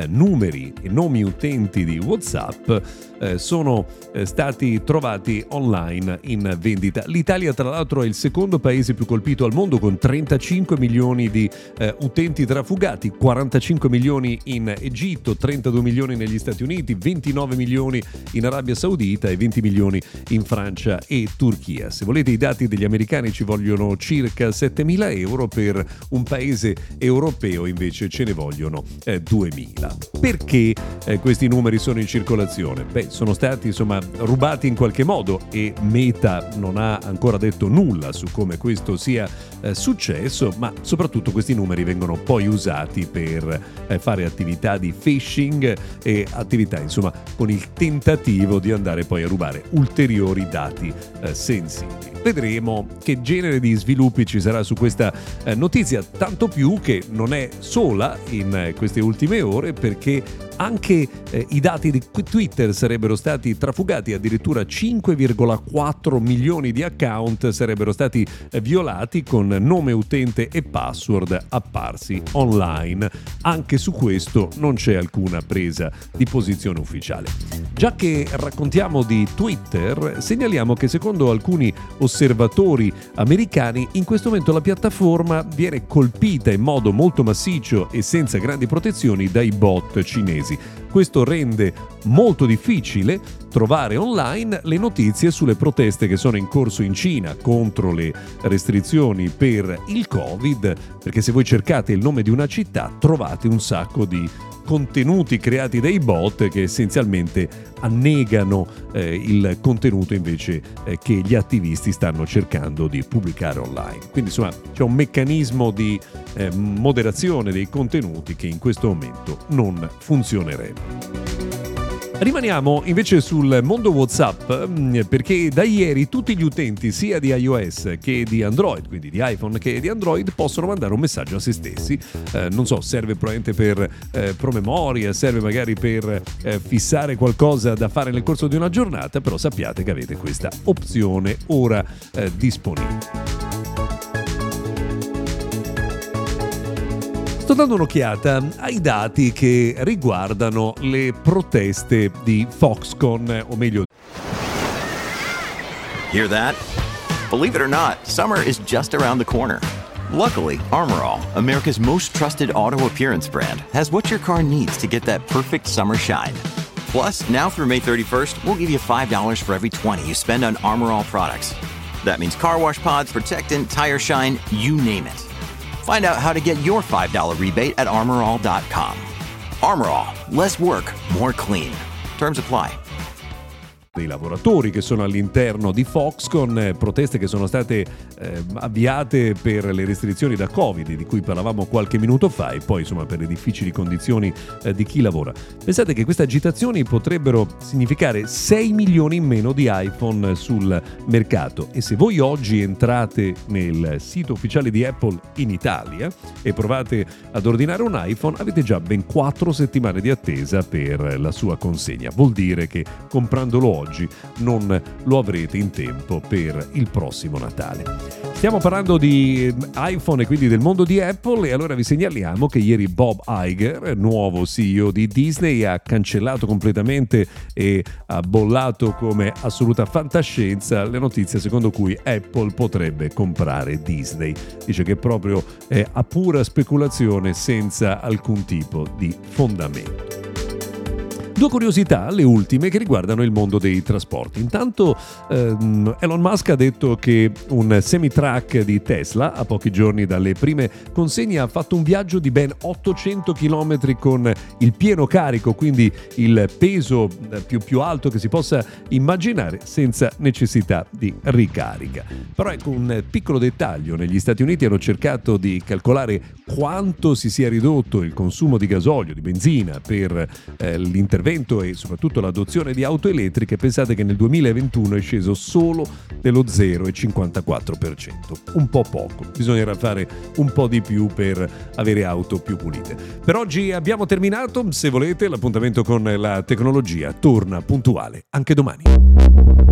Eh, numeri e nomi utenti di WhatsApp eh, sono eh, stati trovati online in vendita. L'Italia tra l'altro è il secondo paese più colpito al mondo con 35 milioni di eh, utenti trafugati, 45 milioni in Egitto, 32 milioni negli Stati Uniti, 29 milioni in Arabia Saudita e 20 milioni in Francia e Turchia. Se volete i dati degli americani ci vogliono circa 7 mila euro, per un paese europeo invece ce ne vogliono eh, 2 mila. Perché eh, questi numeri sono in circolazione? Beh, sono stati insomma rubati in qualche modo e Meta non ha ancora detto nulla su come questo sia eh, successo, ma soprattutto questi numeri vengono poi usati per eh, fare attività di phishing e attività insomma con il tentativo di andare poi a rubare ulteriori dati eh, sensibili. Vedremo che genere di sviluppi ci sarà su questa eh, notizia, tanto più che non è sola in eh, queste ultime ore perché anche eh, i dati di Twitter sarebbero stati trafugati, addirittura 5,4 milioni di account sarebbero stati eh, violati con nome utente e password apparsi online. Anche su questo non c'è alcuna presa di posizione ufficiale. Già che raccontiamo di Twitter, segnaliamo che secondo alcuni osservatori americani in questo momento la piattaforma viene colpita in modo molto massiccio e senza grandi protezioni dai bot cinesi. Questo rende molto difficile trovare online le notizie sulle proteste che sono in corso in Cina contro le restrizioni per il Covid, perché se voi cercate il nome di una città trovate un sacco di contenuti creati dai bot che essenzialmente annegano eh, il contenuto invece eh, che gli attivisti stanno cercando di pubblicare online. Quindi insomma c'è un meccanismo di eh, moderazione dei contenuti che in questo momento non funzionerebbe. Rimaniamo invece sul mondo WhatsApp mm, perché da ieri tutti gli utenti sia di iOS che di Android, quindi di iPhone che di Android, possono mandare un messaggio a se stessi. Eh, non so, serve probabilmente per eh, promemoria, serve magari per eh, fissare qualcosa da fare nel corso di una giornata, però sappiate che avete questa opzione ora eh, disponibile. Sto dando un'occhiata ai dati che riguardano le proteste di Foxconn, o meglio... Hear that? Believe it or not, summer is just around the corner. Luckily, Armorall, America's most trusted auto appearance brand, has what your car needs to get that perfect summer shine. Plus, now through May 31st, we'll give you $5 for every 20 you spend on Armorall products. That means car wash pods, protectant, tire shine, you name it. Find out how to get your $5 rebate at armorall.com. Armorall, less work, more clean. Terms apply. Dei lavoratori che sono all'interno di Foxconn, eh, proteste che sono state eh, avviate per le restrizioni da Covid di cui parlavamo qualche minuto fa e poi insomma per le difficili condizioni eh, di chi lavora. Pensate che queste agitazioni potrebbero significare 6 milioni in meno di iPhone sul mercato e se voi oggi entrate nel sito ufficiale di Apple in Italia e provate ad ordinare un iPhone avete già ben 4 settimane di attesa per la sua consegna. Vuol dire che comprandolo oggi non lo avrete in tempo per il prossimo Natale. Stiamo parlando di iPhone e quindi del mondo di Apple e allora vi segnaliamo che ieri Bob Iger, nuovo CEO di Disney, ha cancellato completamente e ha bollato come assoluta fantascienza le notizie secondo cui Apple potrebbe comprare Disney. Dice che proprio è a pura speculazione senza alcun tipo di fondamento. Due curiosità, le ultime, che riguardano il mondo dei trasporti. Intanto ehm, Elon Musk ha detto che un semi-truck di Tesla, a pochi giorni dalle prime consegne, ha fatto un viaggio di ben 800 km con il pieno carico, quindi il peso eh, più, più alto che si possa immaginare, senza necessità di ricarica. Però ecco un piccolo dettaglio, negli Stati Uniti hanno cercato di calcolare quanto si sia ridotto il consumo di gasolio, di benzina per eh, l'intervento e soprattutto l'adozione di auto elettriche, pensate che nel 2021 è sceso solo dello 0,54%. Un po' poco, bisognerà fare un po' di più per avere auto più pulite. Per oggi abbiamo terminato, se volete l'appuntamento con la tecnologia torna puntuale anche domani.